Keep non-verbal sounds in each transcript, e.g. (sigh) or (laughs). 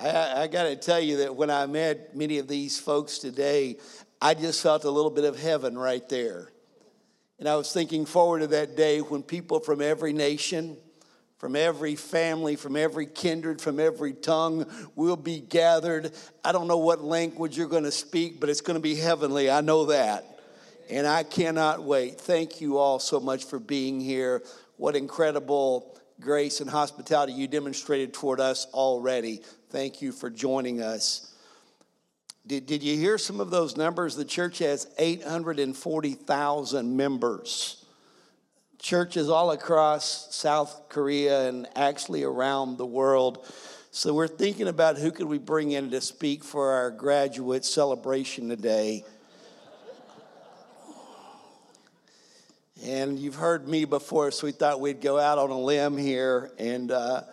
I, I got to tell you that when I met many of these folks today, I just felt a little bit of heaven right there. And I was thinking forward to that day when people from every nation, from every family, from every kindred, from every tongue will be gathered. I don't know what language you're going to speak, but it's going to be heavenly. I know that. And I cannot wait. Thank you all so much for being here. What incredible grace and hospitality you demonstrated toward us already. Thank you for joining us. Did, did you hear some of those numbers? The church has 840,000 members. Churches all across South Korea and actually around the world. So we're thinking about who could we bring in to speak for our graduate celebration today. And you've heard me before, so we thought we'd go out on a limb here. And uh,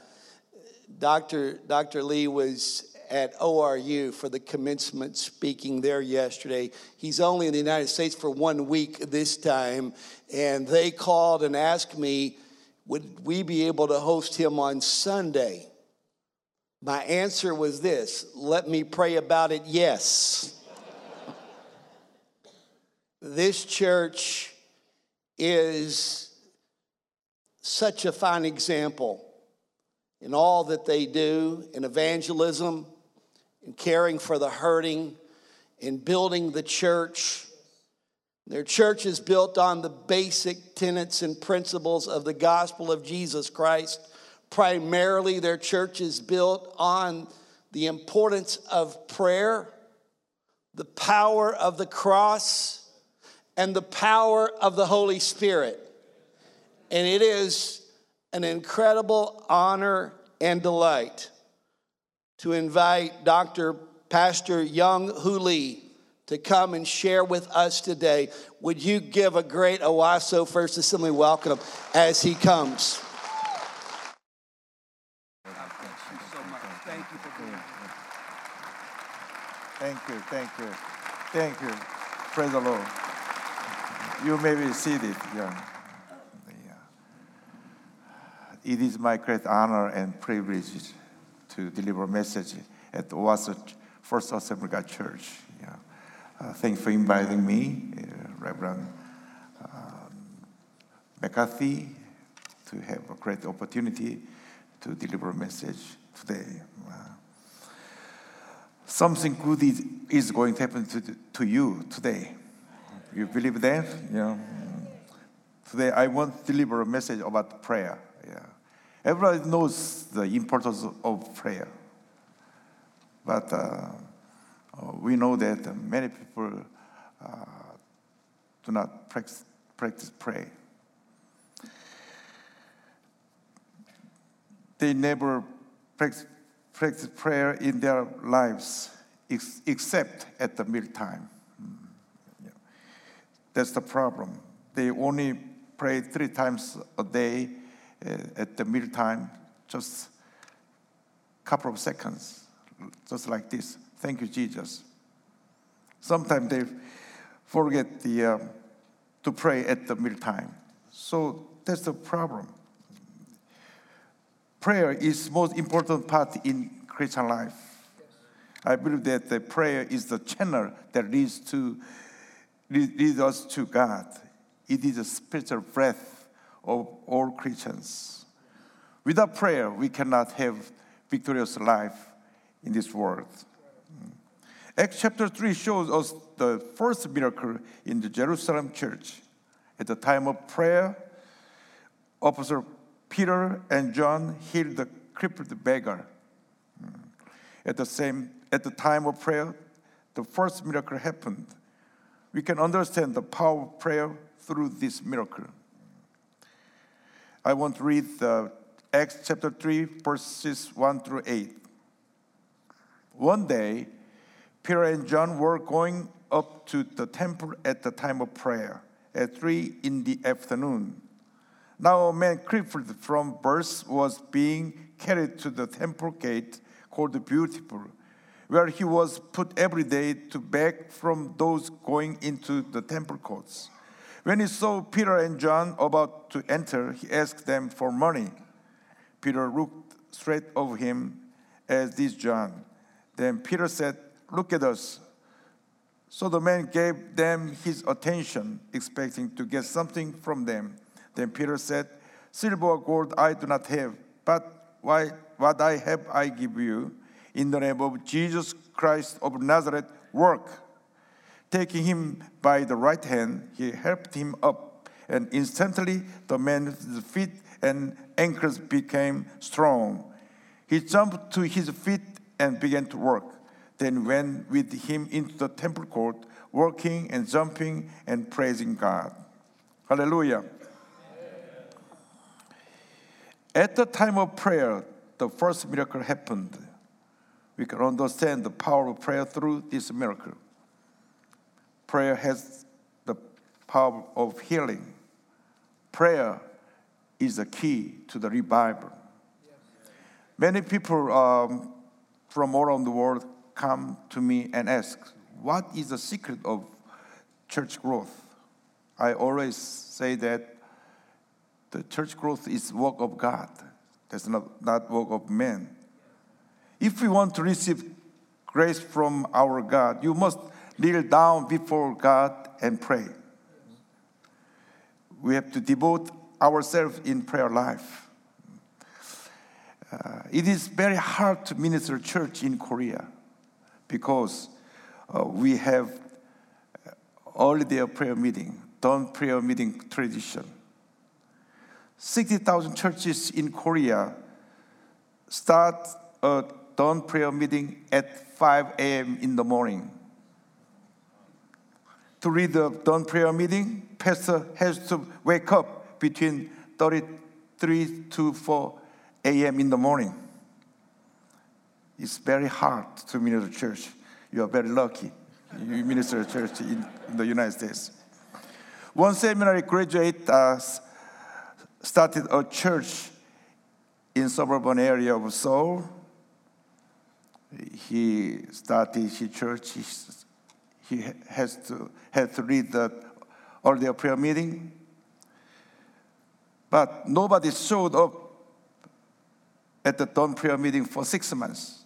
Dr. Dr. Lee was at ORU for the commencement speaking there yesterday. He's only in the United States for one week this time, and they called and asked me, would we be able to host him on Sunday? My answer was this let me pray about it, yes. (laughs) this church is such a fine example in all that they do in evangelism, in caring for the hurting, in building the church. Their church is built on the basic tenets and principles of the gospel of Jesus Christ. Primarily, their church is built on the importance of prayer, the power of the cross, and the power of the Holy Spirit. And it is an incredible honor and delight to invite Dr. Pastor Young Lee to come and share with us today. Would you give a great Owasso First Assembly welcome as he comes? Thank you, thank you, thank you. Praise the Lord. You may be seated. Yeah. It is my great honor and privilege to deliver a message at the First Assembly God Church. Yeah. Uh, thank you for inviting me, uh, Reverend uh, McCarthy, to have a great opportunity to deliver a message today. Uh, something good is, is going to happen to, to you today. You believe that? Yeah. Today, I want to deliver a message about prayer. Everybody knows the importance of prayer. But uh, we know that many people uh, do not practice, practice pray. They never practice, practice prayer in their lives ex- except at the mealtime. Yeah. That's the problem. They only pray three times a day at the mealtime, just a couple of seconds, just like this. Thank you, Jesus. Sometimes they forget the, uh, to pray at the mealtime. So that's the problem. Prayer is most important part in Christian life. I believe that the prayer is the channel that leads to leads us to God. It is a spiritual breath of all Christians. Without prayer, we cannot have victorious life in this world. Acts chapter 3 shows us the first miracle in the Jerusalem church. At the time of prayer, Apostle Peter and John healed the crippled beggar. At the same at the time of prayer, the first miracle happened. We can understand the power of prayer through this miracle. I want to read uh, Acts chapter 3, verses 1 through 8. One day, Peter and John were going up to the temple at the time of prayer, at 3 in the afternoon. Now, a man crippled from birth was being carried to the temple gate called the Beautiful, where he was put every day to beg from those going into the temple courts. When he saw Peter and John about to enter, he asked them for money. Peter looked straight over him as did John. Then Peter said, Look at us. So the man gave them his attention, expecting to get something from them. Then Peter said, Silver or gold I do not have, but why, what I have I give you. In the name of Jesus Christ of Nazareth, work. Taking him by the right hand, he helped him up, and instantly the man's feet and ankles became strong. He jumped to his feet and began to work. Then went with him into the temple court, working and jumping and praising God. Hallelujah. At the time of prayer, the first miracle happened. We can understand the power of prayer through this miracle. Prayer has the power of healing. Prayer is the key to the revival. Many people um, from all around the world come to me and ask, What is the secret of church growth? I always say that the church growth is work of God. That's not, not work of man. If we want to receive grace from our God, you must kneel down before God and pray. We have to devote ourselves in prayer life. Uh, it is very hard to minister church in Korea because uh, we have early day prayer meeting, dawn prayer meeting tradition. 60,000 churches in Korea start a dawn prayer meeting at 5 a.m. in the morning. To read the dawn prayer meeting, pastor has to wake up between 33 to 4 a.m. in the morning. It's very hard to minister church. You are very lucky. You minister to church in, in the United States. One seminary graduate uh, started a church in suburban area of Seoul. He started his church. He has to had to read the earlier prayer meeting, but nobody showed up at the dawn prayer meeting for six months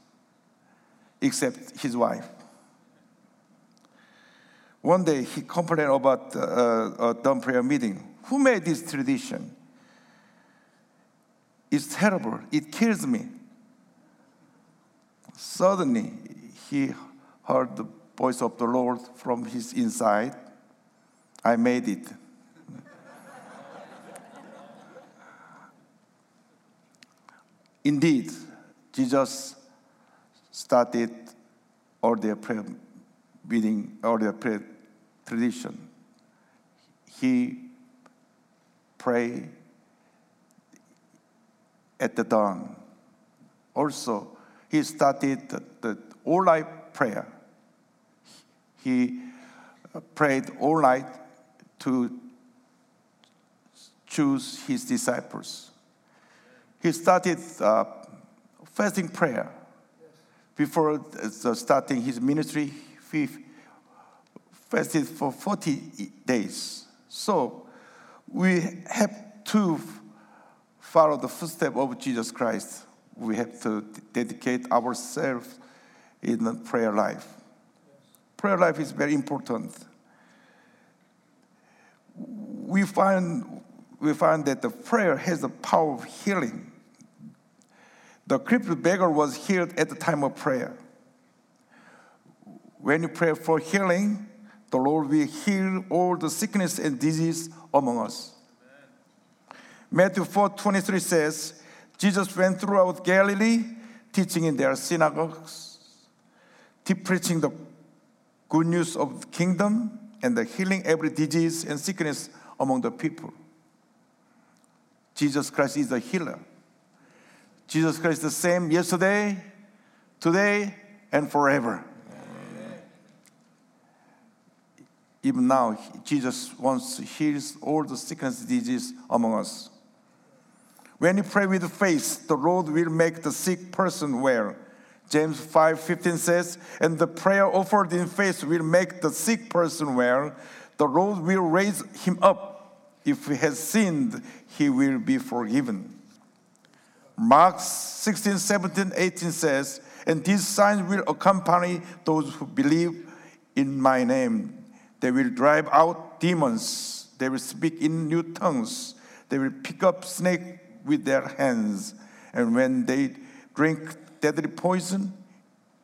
except his wife. One day he complained about uh, a dawn prayer meeting. Who made this tradition? It's terrible. It kills me. Suddenly, he heard the voice of the Lord from his inside. I made it. Indeed, Jesus started all their prayer meeting, all their prayer tradition. He prayed at the dawn. Also, he started the, the all night prayer. He prayed all night to choose his disciples. He started uh, fasting prayer before uh, starting his ministry. He fasted for 40 days. So we have to follow the footsteps of Jesus Christ. We have to dedicate ourselves in the prayer life. Prayer life is very important. We find, we find that the prayer has the power of healing. The crippled beggar was healed at the time of prayer. When you pray for healing, the Lord will heal all the sickness and disease among us. Matthew 4 23 says, Jesus went throughout Galilee, teaching in their synagogues, preaching the good news of the kingdom and the healing every disease and sickness among the people. Jesus Christ is the healer. Jesus Christ is the same yesterday, today, and forever. Even now, Jesus wants to heal all the sickness disease among us. When you pray with faith, the Lord will make the sick person well. James 5:15 says, "And the prayer offered in faith will make the sick person well. The Lord will raise him up. If he has sinned, he will be forgiven." Mark 16, 17, 18 says, And these signs will accompany those who believe in my name. They will drive out demons. They will speak in new tongues. They will pick up snake with their hands. And when they drink deadly poison,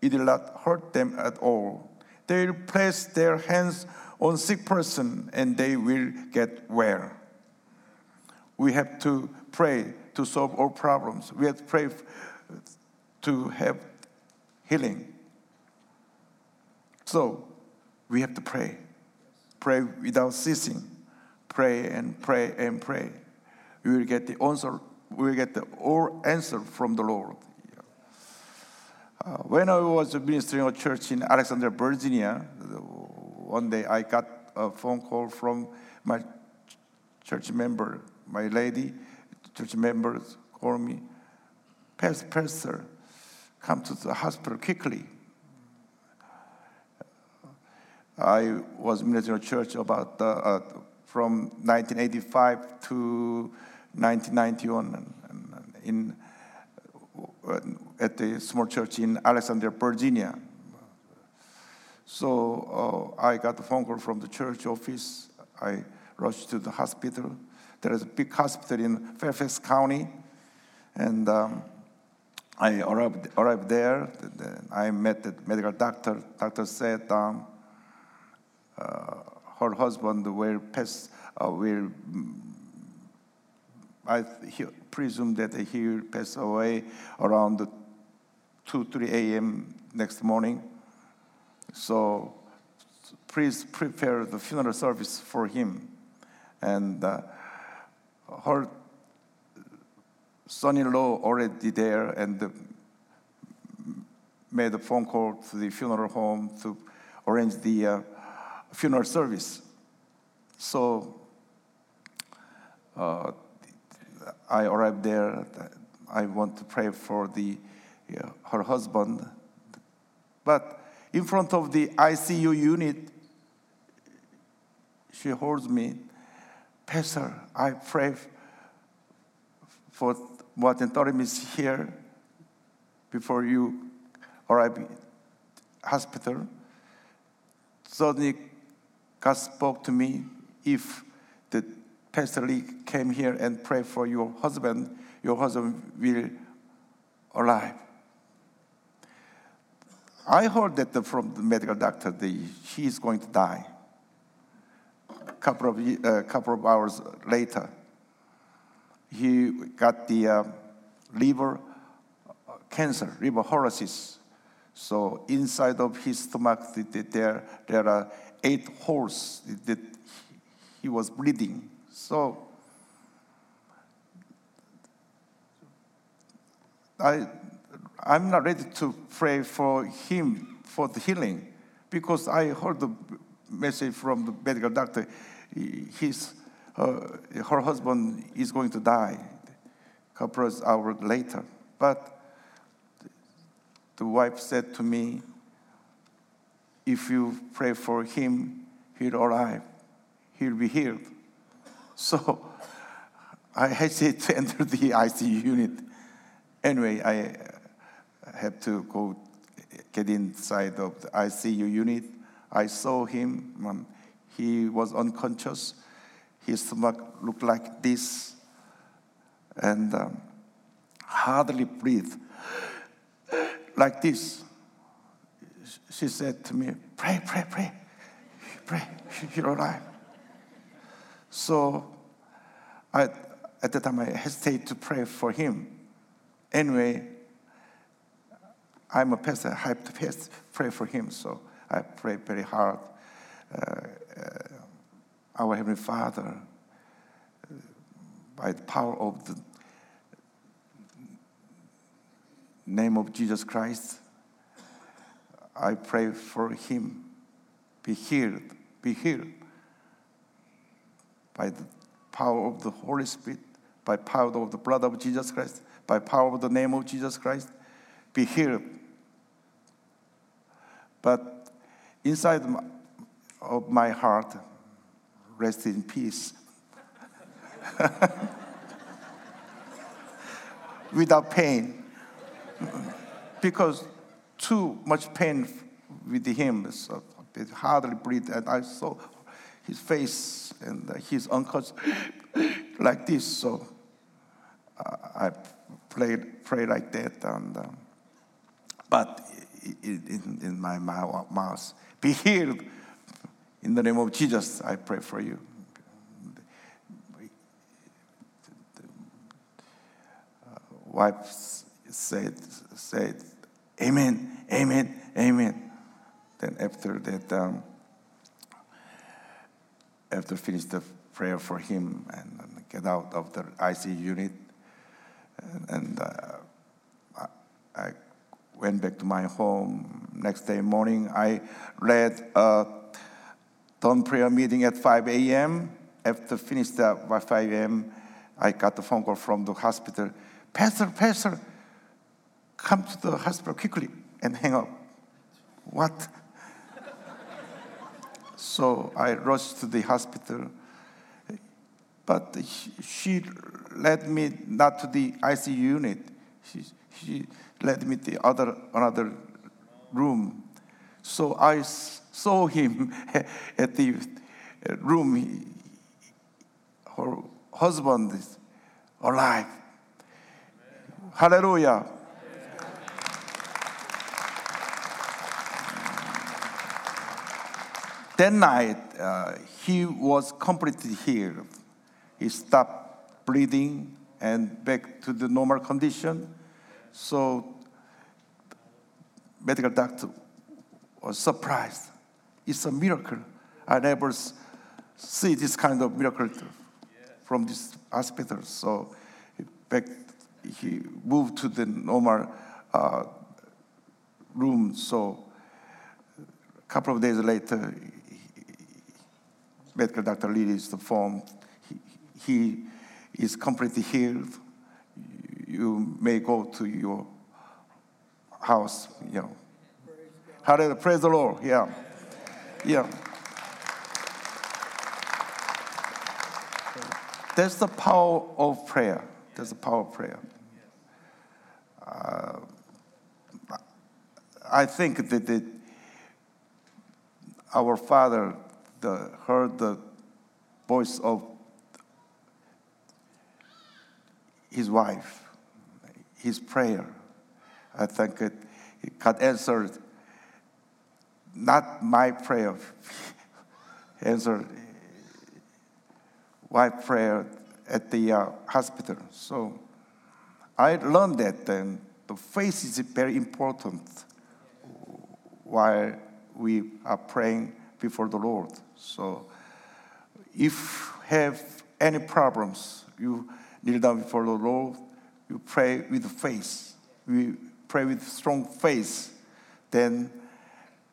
it will not hurt them at all. They will place their hands on sick person and they will get well. We have to pray to solve all problems. We have to pray to have healing. So we have to pray. Pray without ceasing. Pray and pray and pray. We will get the answer. We will get the all answer from the Lord. Uh, when I was ministering a church in Alexandria, Virginia, one day I got a phone call from my church member, my lady, church members called me, Pastor, Pastor, come to the hospital quickly. I was ministering a church about uh, uh, from 1985 to 1991 and, in at the small church in Alexandria, Virginia. So uh, I got a phone call from the church office. I rushed to the hospital. There is a big hospital in Fairfax County, and um, I arrived, arrived there. I met the medical doctor. Doctor said um, uh, her husband will pass, uh, will I presume that he will pass away around 2, 3 a.m. next morning. So please prepare the funeral service for him. And uh, her son-in-law already there and made a phone call to the funeral home to arrange the uh, funeral service. So uh, I arrived there. I want to pray for the, her husband. But in front of the ICU unit, she holds me. Pastor, I pray for more than 30 minutes here before you arrive hospital. Suddenly, God spoke to me if the Pastor Lee came here and prayed for your husband, your husband will alive. I heard that from the medical doctor that he is going to die. A couple of, uh, couple of hours later, he got the uh, liver cancer, liver cirrhosis. So inside of his stomach, there, there are eight holes that he was bleeding. So I, I'm not ready to pray for him for the healing because I heard the message from the medical doctor. His, uh, her husband is going to die a couple of hours later. But the wife said to me, if you pray for him, he'll arrive. He'll be healed. (laughs) So I hesitate to enter the ICU unit. Anyway, I had to go get inside of the ICU unit. I saw him. He was unconscious. His stomach looked like this and um, hardly breathed like this. She said to me, Pray, pray, pray, pray, (laughs) you're alive. So I, at the time, I hesitate to pray for him. Anyway, I'm a pastor, I have to pray for him, so I pray very hard. Uh, uh, our Heavenly Father, by the power of the name of Jesus Christ, I pray for him. Be healed, be healed by the power of the Holy Spirit, by power of the blood of Jesus Christ, by power of the name of Jesus Christ, be healed. But inside of my heart, rest in peace. (laughs) without pain. because too much pain with him, so it hardly breathe. And I saw his face and his unconscious like this. So uh, I played, pray like that. And, um, but in, in my mouth, be healed. In the name of Jesus, I pray for you. wife said, said, Amen, Amen, Amen. Then after that, um, after finish the prayer for him and, and, get out of the IC unit, and, and uh, I, I went back to my home. Next day morning, I led a dawn prayer meeting at 5 a.m. After finished that by 5 a.m., I got the phone call from the hospital. Pastor, Pastor, come to the hospital quickly and hang up. What? (laughs) so I rushed to the hospital. But she led me not to the ICU unit. She, she led me to other, another room. So I saw him (laughs) at the room. Her husband is alive. Hallelujah. That night, uh, he was completely healed. He stopped bleeding and back to the normal condition. So, medical doctor was surprised. It's a miracle. I never see this kind of miracle from this hospital. So, back he moved to the normal uh, room. So a couple of days later, medical doctor released the form. He, he is completely healed. You may go to your house, you know. Hallelujah. Praise the Lord. Yeah. Yeah. That's the power of prayer. That's the power of prayer. Uh, I think that our Father the, heard the voice of his wife, his prayer. I think it, God answered not my prayer, (laughs) answered wife prayer at the uh, hospital. So I learned that then the faith is very important while we are praying before the Lord. So if have any problems, you kneel down before the Lord, you pray with faith. We pray with strong faith, then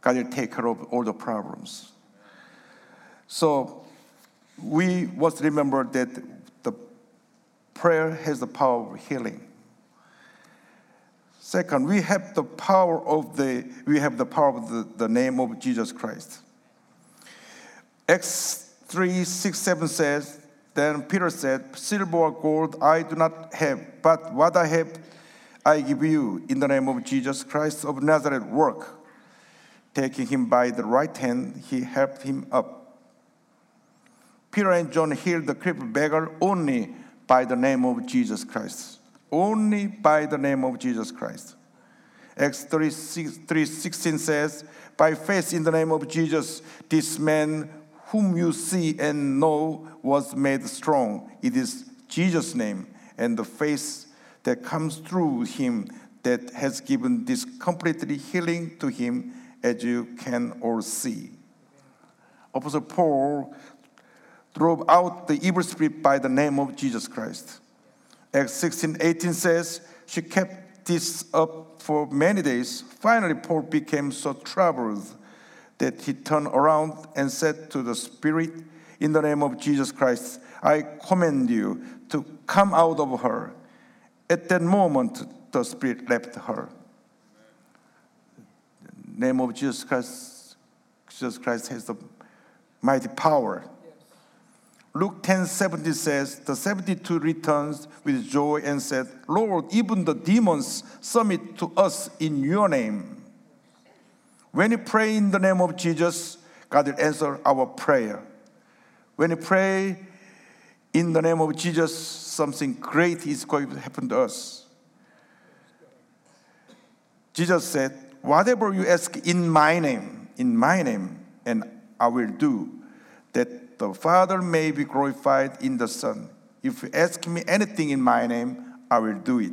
God will take care of all the problems. So we must remember that the prayer has the power of healing. Second, we have the power of the we have the power of the, the name of Jesus Christ. Acts 3, 6, 7 says, Then Peter said, Silver or gold I do not have, but what I have I give you in the name of Jesus Christ of Nazareth work. Taking him by the right hand, he helped him up. Peter and John healed the crippled beggar only by the name of Jesus Christ only by the name of Jesus Christ. Acts 3:16 says, By faith in the name of Jesus, this man whom you see and know was made strong. It is Jesus' name and the faith that comes through him that has given this completely healing to him, as you can all see. Apostle Paul drove out the evil spirit by the name of Jesus Christ. Acts 16 18 says, She kept this up for many days. Finally, Paul became so troubled that he turned around and said to the Spirit, In the name of Jesus Christ, I command you to come out of her. At that moment, the Spirit left her. The name of Jesus Christ, Jesus Christ has the mighty power. Luke 10 70 says, The 72 returns with joy and said, Lord, even the demons submit to us in your name. When you pray in the name of Jesus, God will answer our prayer. When you pray in the name of Jesus, something great is going to happen to us. Jesus said, Whatever you ask in my name, in my name, and I will do, that the Father may be glorified in the Son. If you ask me anything in my name, I will do it.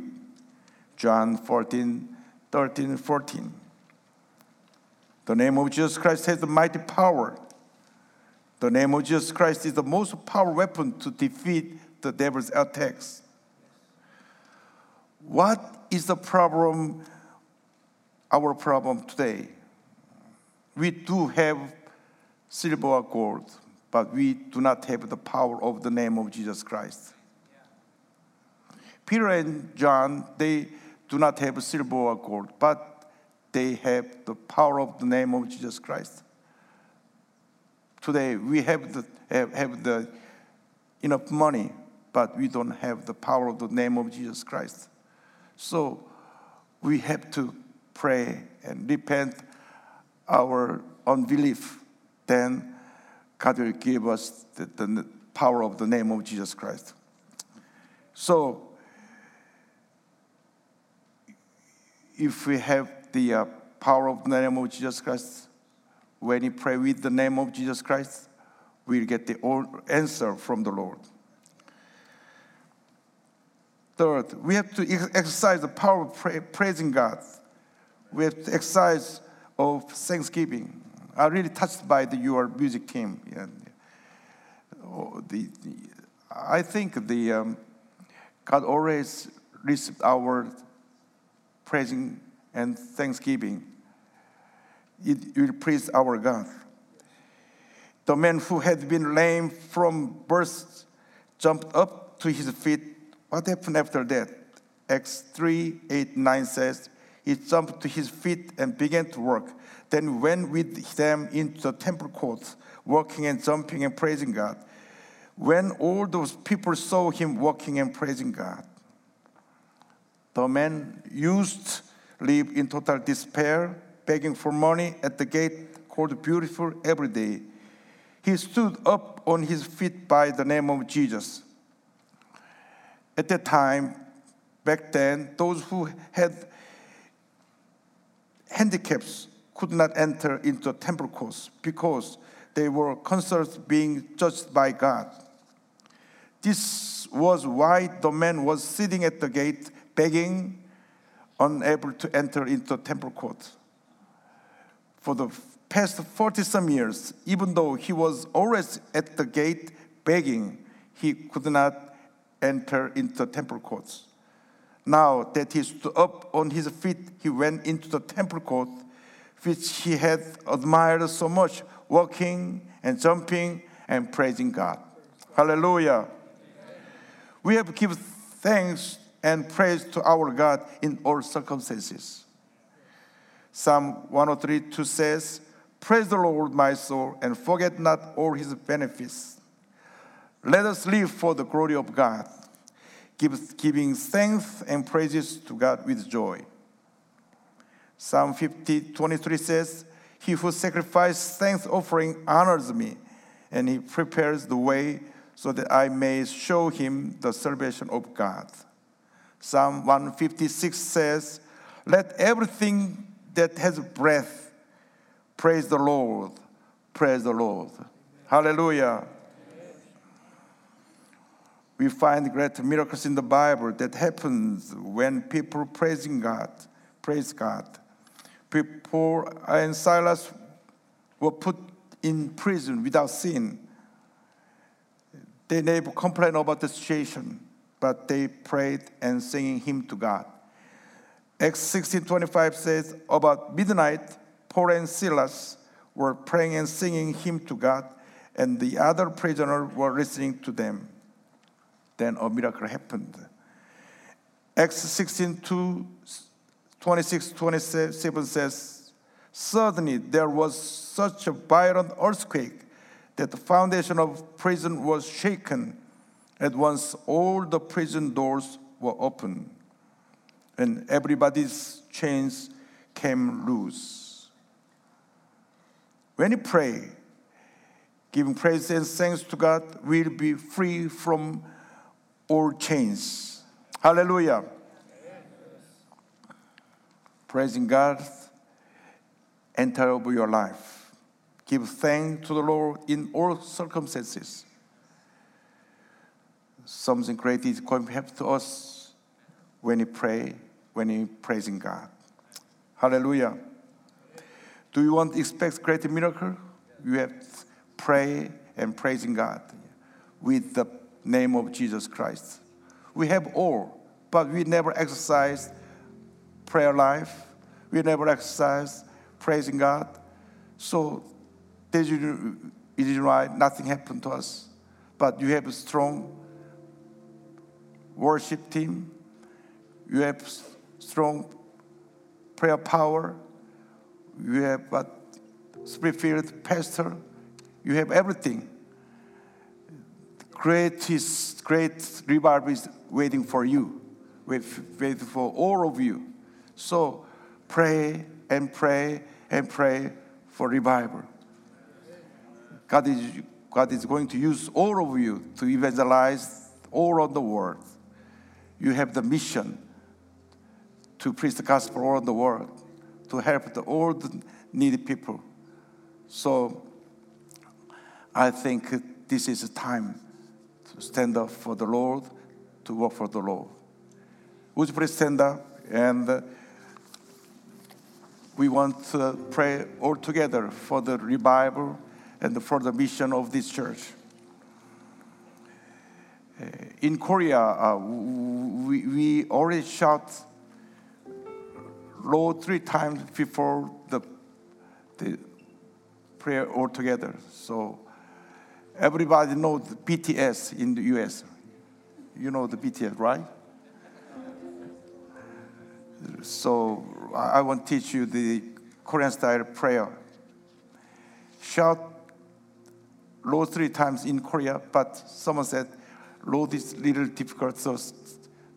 John 14, 13, 14. The name of Jesus Christ has the mighty power. The name of Jesus Christ is the most powerful weapon to defeat the devil's attacks. What is the problem, our problem today? We do have silver or gold, but we do not have the power of the name of Jesus Christ. Peter and John, they do not have silver or gold, but they have the power of the name of Jesus Christ. Today, we have the, have, have the enough money, but we don't have the power of the name of Jesus Christ. So we have to pray and repent our unbelief. Then God will give us the, the power of the name of Jesus Christ. So if we have the uh, power of the name of Jesus Christ, when we pray with the name of Jesus Christ, we'll get the answer from the Lord. Third, we have to exercise the power of praising God. We have to exercise of thanksgiving. I'm really touched by the, your music team. Oh, the, the, I think the um, God always received our praising and thanksgiving. It will praise our God. The man who had been lame from birth jumped up to his feet what happened after that? Acts 3 8 9 says, He jumped to his feet and began to work. Then went with them into the temple courts, walking and jumping and praising God. When all those people saw him walking and praising God, the man used live in total despair, begging for money at the gate called Beautiful every day. He stood up on his feet by the name of Jesus at that time, back then, those who had handicaps could not enter into the temple courts because they were concerned being judged by God. This was why the man was sitting at the gate begging, unable to enter into the temple court. For the past 40 some years, even though he was always at the gate begging, he could not enter into the temple courts. Now that he stood up on his feet, he went into the temple court, which he had admired so much, walking and jumping and praising God. Hallelujah. We have to give thanks and praise to our God in all circumstances. Psalm 103 2 says, Praise the Lord, my soul, and forget not all his benefits let us live for the glory of God, giving thanks and praises to God with joy. Psalm 50, 23 says, He who sacrifices thanks offering honors me, and he prepares the way so that I may show him the salvation of God. Psalm 156 says, Let everything that has breath praise the Lord. Praise the Lord. Hallelujah we find great miracles in the Bible that happens when people praising God, praise God. Paul and Silas were put in prison without sin. They never complained about the situation, but they prayed and singing hymn to God. Acts 16:25 says, about midnight, Paul and Silas were praying and singing hymn to God, and the other prisoners were listening to them then a miracle happened. Acts 16 2, 26 27 says, Suddenly there was such a violent earthquake that the foundation of prison was shaken. At once, all the prison doors were open, and everybody's chains came loose. When you pray, giving praise and thanks to God, we'll be free from all chains. Hallelujah. Praising God, enter over your life. Give thanks to the Lord in all circumstances. Something great is going to happen to us when we pray, when we praising God. Hallelujah. Do you want to expect great miracle? You have to pray and praising God with the name of Jesus Christ. We have all, but we never exercise prayer life. We never exercise praising God. So there's reason why nothing happened to us. But you have a strong worship team. You have strong prayer power. You have a spirit-filled pastor. You have everything. Great is great revival is waiting for you, waiting for all of you. So pray and pray and pray for revival. God is, God is going to use all of you to evangelize all around the world. You have the mission to preach the gospel all over the world, to help the, all the needy people. So I think this is a time to stand up for the Lord, to work for the Lord. Would you please stand up and uh, we want to pray all together for the revival and for the mission of this church. Uh, in Korea, uh, we, we already shot Lord three times before the, the prayer altogether. So everybody knows BTS in the US. You know the BTS, right? So I want to teach you the Korean style prayer. Shout Lord three times in Korea, but someone said, Lord is little difficult, so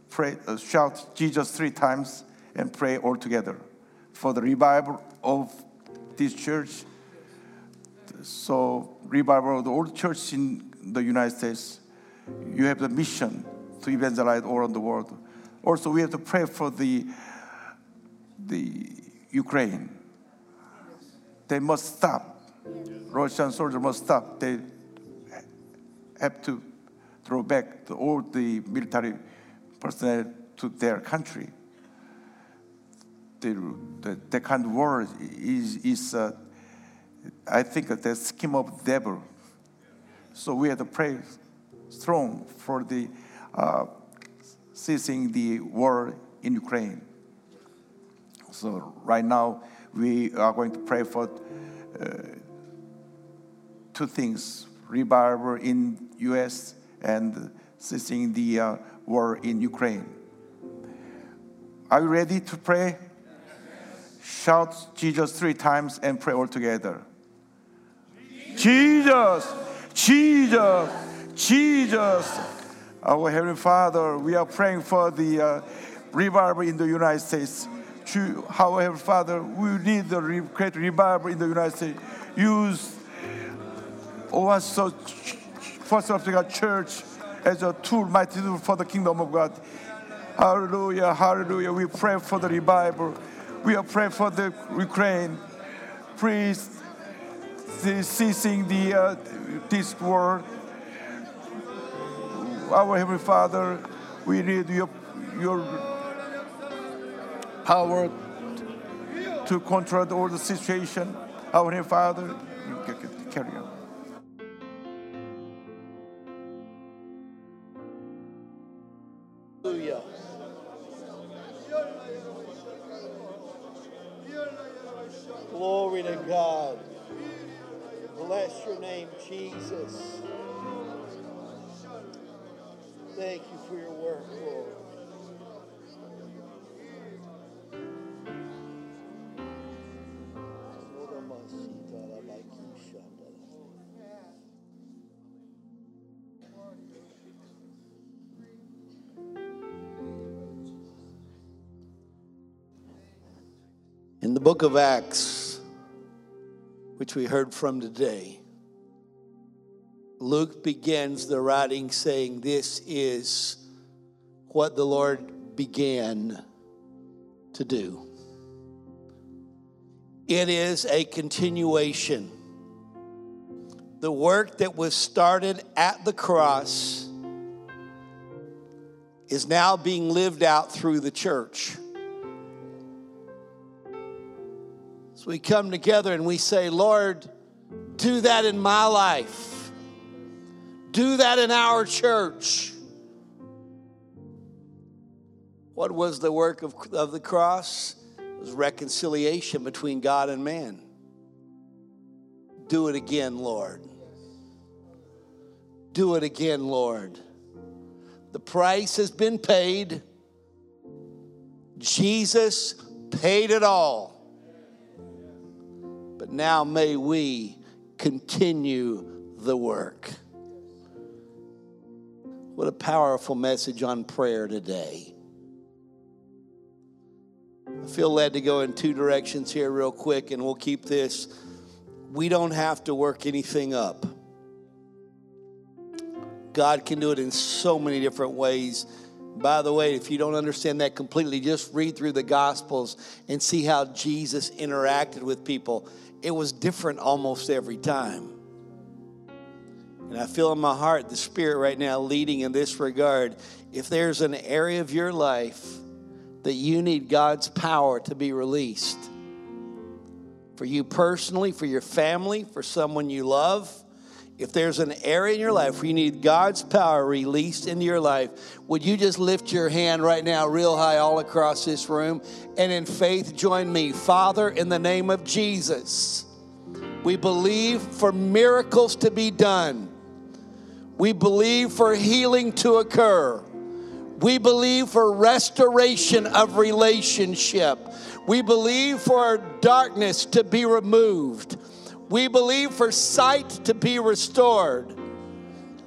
pray, uh, shout Jesus three times and pray all together for the revival of this church. So, revival of the old church in the United States, you have the mission to evangelize all around the world. Also, we have to pray for the, the Ukraine. They must stop Russian soldiers must stop. They have to throw back the, all the military personnel to their country. The, the, the kind of war is, is uh, I think, the scheme of the devil. So we have to pray strong for the uh, ceasing the war in Ukraine. So right now we are going to pray for uh, two things revival in US and ceasing the uh, war in Ukraine. Are you ready to pray? Shout Jesus three times and pray all together. Jesus, Jesus, Jesus. Our Heavenly Father, we are praying for the uh, revival in the United States. Our Heavenly Father, we need the great revival in the United States. Use also First Africa Church as a tool, mighty tool for the kingdom of God. Hallelujah, hallelujah. We pray for the revival. We are praying for the Ukraine. Please, ceasing the uh, this war. Our Heavenly Father, we need your your power to control all the situation. Our Heavenly Father, In the book of Acts, which we heard from today, Luke begins the writing saying, This is what the Lord began to do. It is a continuation. The work that was started at the cross is now being lived out through the church. So we come together and we say, Lord, do that in my life. Do that in our church. What was the work of, of the cross? It was reconciliation between God and man. Do it again, Lord. Do it again, Lord. The price has been paid. Jesus paid it all. Now may we continue the work. What a powerful message on prayer today. I feel led to go in two directions here, real quick, and we'll keep this. We don't have to work anything up. God can do it in so many different ways. By the way, if you don't understand that completely, just read through the Gospels and see how Jesus interacted with people. It was different almost every time. And I feel in my heart the Spirit right now leading in this regard. If there's an area of your life that you need God's power to be released, for you personally, for your family, for someone you love, if there's an area in your life where you need God's power released into your life, would you just lift your hand right now, real high, all across this room, and in faith join me? Father, in the name of Jesus, we believe for miracles to be done, we believe for healing to occur, we believe for restoration of relationship, we believe for darkness to be removed. We believe for sight to be restored.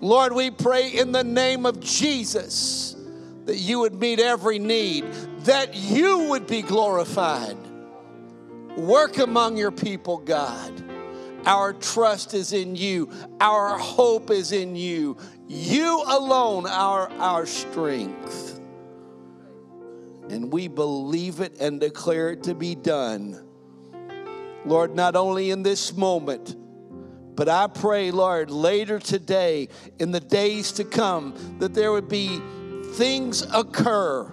Lord, we pray in the name of Jesus that you would meet every need, that you would be glorified. Work among your people, God. Our trust is in you, our hope is in you. You alone are our strength. And we believe it and declare it to be done Lord, not only in this moment, but I pray, Lord, later today, in the days to come, that there would be things occur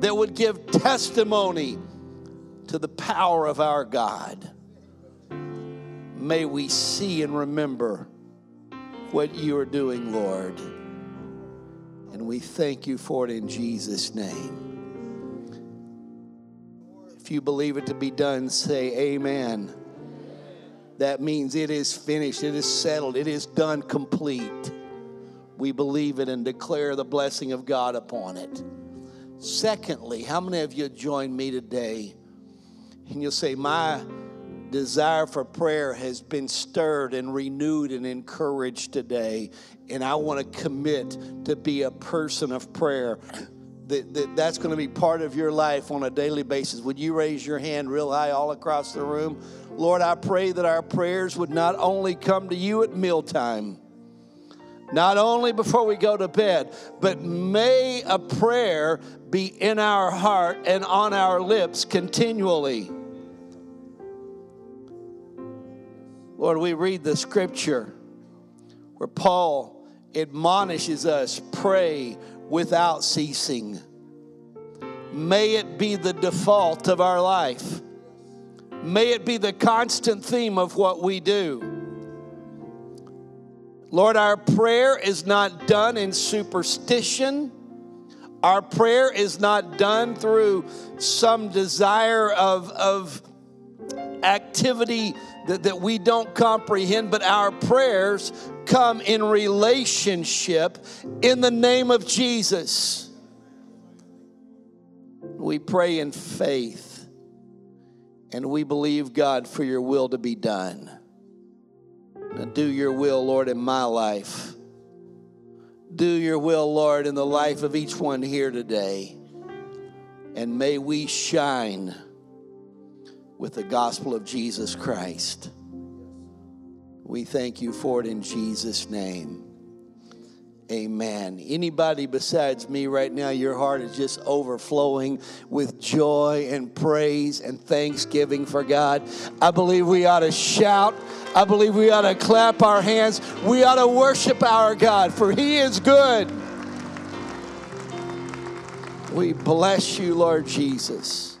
that would give testimony to the power of our God. May we see and remember what you are doing, Lord. And we thank you for it in Jesus' name. If you believe it to be done, say amen. That means it is finished, it is settled, it is done complete. We believe it and declare the blessing of God upon it. Secondly, how many of you join me today? And you'll say, My desire for prayer has been stirred and renewed and encouraged today, and I want to commit to be a person of prayer that, that that's going to be part of your life on a daily basis, would you raise your hand real high all across the room? Lord, I pray that our prayers would not only come to you at mealtime, not only before we go to bed, but may a prayer be in our heart and on our lips continually. Lord, we read the scripture where Paul admonishes us pray without ceasing. May it be the default of our life. May it be the constant theme of what we do. Lord, our prayer is not done in superstition. Our prayer is not done through some desire of, of activity that, that we don't comprehend, but our prayers come in relationship in the name of Jesus. We pray in faith and we believe, God, for your will to be done. Now, do your will, Lord, in my life. Do your will, Lord, in the life of each one here today. And may we shine with the gospel of Jesus Christ. We thank you for it in Jesus' name. Amen. Anybody besides me right now, your heart is just overflowing with joy and praise and thanksgiving for God. I believe we ought to shout. I believe we ought to clap our hands. We ought to worship our God, for He is good. We bless you, Lord Jesus.